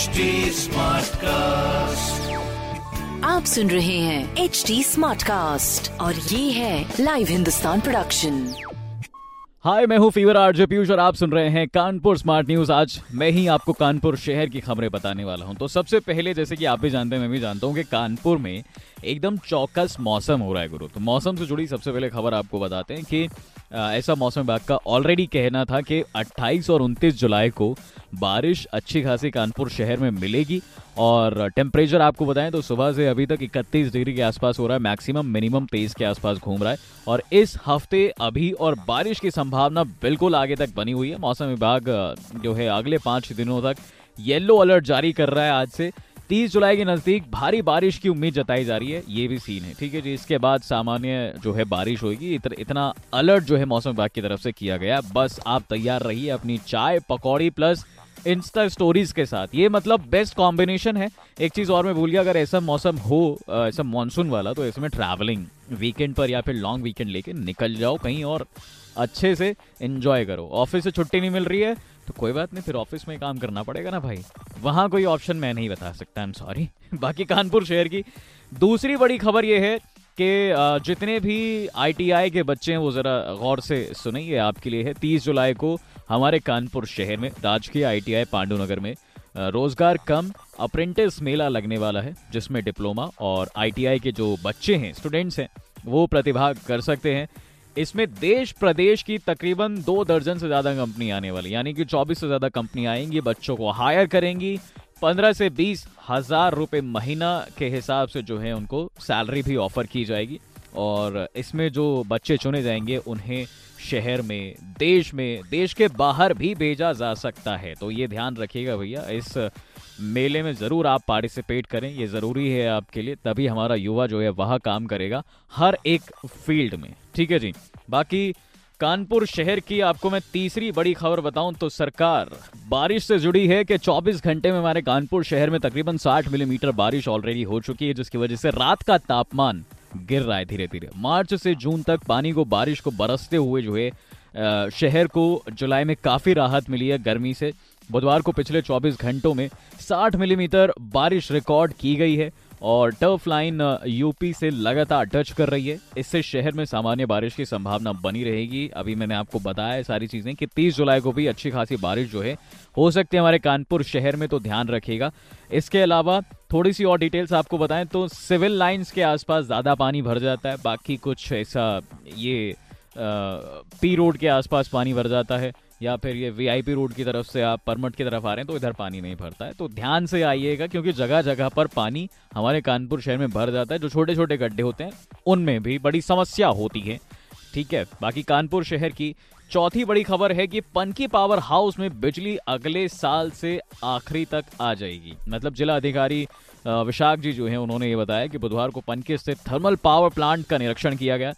HD Smartcast. आप सुन रहे हैं एच डी स्मार्ट कास्ट और ये है लाइव हिंदुस्तान प्रोडक्शन हाय मैं हूँ फीवर आरजे पीयूष और आप सुन रहे हैं कानपुर स्मार्ट न्यूज़ आज मैं ही आपको कानपुर शहर की खबरें बताने वाला हूँ। तो सबसे पहले जैसे कि आप भी जानते हैं मैं भी जानता हूँ कि कानपुर में एकदम चौकस मौसम हो रहा है गुरु। तो मौसम से जुड़ी सबसे पहले खबर आपको बताते हैं कि ऐसा मौसम विभाग का ऑलरेडी कहना था कि 28 और 29 जुलाई को बारिश अच्छी खासी कानपुर शहर में मिलेगी और टेम्परेचर आपको बताएँ तो सुबह से अभी तक 31 डिग्री के आसपास हो रहा है मैक्सिमम मिनिमम तेईस के आसपास घूम रहा है और इस हफ़्ते अभी और बारिश की संभावना बिल्कुल आगे तक बनी हुई है। मौसम विभाग जो है, अगले पाँच दिनों तक येलो अलर्ट जारी कर रहा है आज से। तीस जुलाई के नज़दीक भारी बारिश की उम्मीद जताई जा रही है ये भी सीन है। ठीक है जी इसके बाद सामान्य जो है बारिश होगी इत, इतना अलर्ट जो है मौसम विभाग की तरफ़ से किया गया। बस आप तैयार रहिए अपनी चाय पकौड़ी प्लस इंस्टा स्टोरीज के साथ। ये मतलब बेस्ट कॉम्बिनेशन है। एक चीज़ और मैं भूल गया अगर ऐसा मौसम हो ऐसा मानसून वाला तो इसमें ट्रैवलिंग वीकेंड पर या फिर लॉन्ग वीकेंड लेके निकल जाओ कहीं और अच्छे से एंजॉय करो। ऑफ़िस से छुट्टी नहीं मिल रही है तो कोई बात नहीं, फिर ऑफ़िस में काम करना पड़ेगा ना भाई। वहाँ कोई ऑप्शन मैं नहीं बता सकता आई एम सॉरी बाकी कानपुर शहर की दूसरी बड़ी खबर यह है कि जितने भी आईटीआई के बच्चे हैं, वो ज़रा गौर से सुनिए आपके लिए है। तीस जुलाई को हमारे कानपुर शहर में, राजकीय आईटीआई पांडुनगर में रोज़गार कम अप्रेंटिस मेला लगने वाला है, जिसमें डिप्लोमा और आईटीआई के जो बच्चे हैं स्टूडेंट्स हैं, वो प्रतिभाग कर सकते हैं। इसमें देश प्रदेश की तकरीबन दो दर्जन से ज़्यादा कंपनी आने वाली, यानी कि 24 से ज़्यादा कंपनी आएँगी, बच्चों को हायर करेंगी। 15 से बीस हज़ार रुपए महीना के हिसाब से जो है उनको सैलरी भी ऑफ़र की जाएगी। और इसमें जो बच्चे चुने जाएँगे, उन्हें शहर में, देश में, देश के बाहर भी भेजा जा सकता है। तो ये ध्यान रखिएगा भैया, इस मेले में ज़रूर आप पार्टिसिपेट करें, ये ज़रूरी है आपके लिए, तभी हमारा युवा जो है वह काम करेगा, हर एक फ़ील्ड में। ठीक है जी? बाकी कानपुर शहर की आपको मैं तीसरी बड़ी खबर बताऊँ तो सरकार, बारिश से जुड़ी है कि 24 घंटे में हमारे कानपुर शहर में तकरीबन 60 मिलीमीटर बारिश ऑलरेडी हो चुकी है, जिसकी वजह से रात का तापमान गिर रहा है धीरे धीरे मार्च से जून तक पानी को, बारिश को बरसते हुए जो है शहर को जुलाई में काफ़ी राहत मिली है गर्मी से। बुधवार को पिछले 24 घंटों में 60 मिलीमीटर बारिश रिकॉर्ड की गई है और टर्फ लाइन यूपी से लगातार टच कर रही है। इससे शहर में सामान्य बारिश की संभावना बनी रहेगी। अभी मैंने आपको बताया सारी चीज़ें कि 30 जुलाई को भी अच्छी खासी बारिश जो है हो सकती है हमारे कानपुर शहर में तो ध्यान रखेगा इसके अलावा थोड़ी सी और डिटेल्स आपको बताएँ तो सिविल लाइन्स के आसपास ज़्यादा पानी भर जाता है। बाकी कुछ ऐसा ये आ, पी रोड के आसपास पानी भर जाता है। या फिर ये वीआईपी रोड की तरफ़ से आप परमट की तरफ़ आ रहे हैं तो इधर पानी नहीं भरता है। तो ध्यान से आइएगा क्योंकि जगह जगह पर पानी हमारे कानपुर शहर में भर जाता है, जो छोटे छोटे गड्ढे होते हैं, उनमें भी बड़ी समस्या होती है। ठीक है, बाकी कानपुर शहर की चौथी बड़ी खबर है कि पनकी पावर हाउस में बिजली अगले साल से आखिरी तक आ जाएगी। मतलब जिला अधिकारी विशाख जी जो है, उन्होंने ये बताया कि बुधवार को पनकी स्थित थर्मल पावर प्लांट का निरीक्षण किया गया।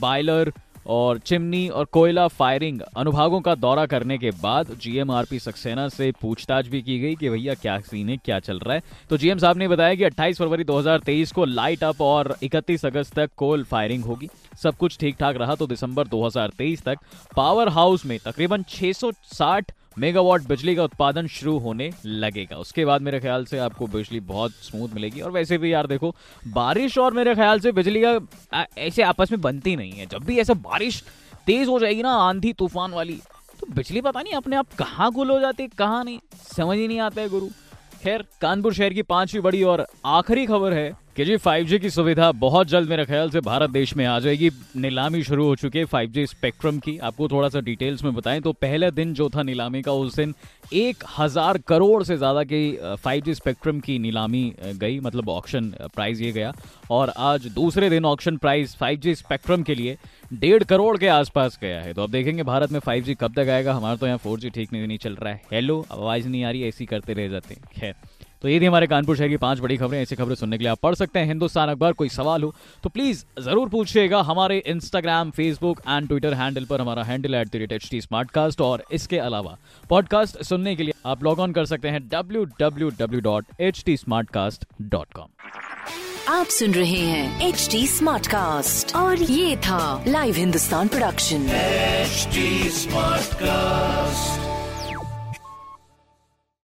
बायलर और चिमनी और कोयला फायरिंग अनुभागों का दौरा करने के बाद जीएमआरपी सक्सेना से पूछताछ भी की गई कि भैया क्या सीन है, क्या चल रहा है? तो जीएम साहब ने बताया कि 28 फरवरी 2023 को लाइट अप और 31 अगस्त तक कोल फायरिंग होगी। सब कुछ ठीक ठाक रहा तो दिसंबर 2023 तक पावर हाउस में तकरीबन 660 मेगावाट बिजली का उत्पादन शुरू होने लगेगा। उसके बाद मेरे ख्याल से आपको बिजली बहुत स्मूथ मिलेगी। और वैसे भी यार देखो, बारिश और मेरे ख्याल से बिजली का ऐसे आपस में बनती नहीं है। जब भी ऐसा बारिश तेज हो जाएगी ना, आंधी, तूफ़ान वाली तो बिजली पता नहीं अपने आप कहाँ गुल हो जाती है कहाँ नहीं। समझ ही नहीं आता है गुरु। खैर, कानपुर शहर की पांचवी बड़ी और आखिरी खबर है कि जी 5G की सुविधा बहुत जल्द मेरे ख्याल से भारत देश में आ जाएगी। नीलामी शुरू हो चुकी है 5G स्पेक्ट्रम की। आपको थोड़ा सा डिटेल्स में बताएँ तो पहला दिन जो था नीलामी का उस दिन एक हज़ार करोड़ से ज़्यादा की 5G स्पेक्ट्रम की नीलामी गई। मतलब ऑक्शन प्राइस ये गया। और आज दूसरे दिन ऑक्शन प्राइस 5G स्पेक्ट्रम के लिए डेढ़ करोड़ के आसपास गया है। तो अब देखेंगे भारत में 5G कब तक आएगा। हमारा तो यहाँ 4G ठीक नहीं, नहीं चल रहा है। हेलो आवाज़ नहीं आ रही ऐसी करते रह जाते हैं। खैर। तो ये थी हमारे कानपुर शहर की पाँच बड़ी खबरें ऐसी खबरें सुनने के लिए आप पढ़ सकते हैं। हिंदुस्तान अखबार कोई सवाल हो तो प्लीज़ ज़रूर पूछिएगा। हमारे Instagram Facebook and Twitter handle पर हमारा handle at the rate H T और इसके अलावा पॉडकास्ट सुनने के लिए आप लॉग ऑन कर सकते हैं W W W dot H T smart cast dot com आप सुन रहे हैं एच टी स्मार्ट कास्ट और ये था live Hindustan production smart cast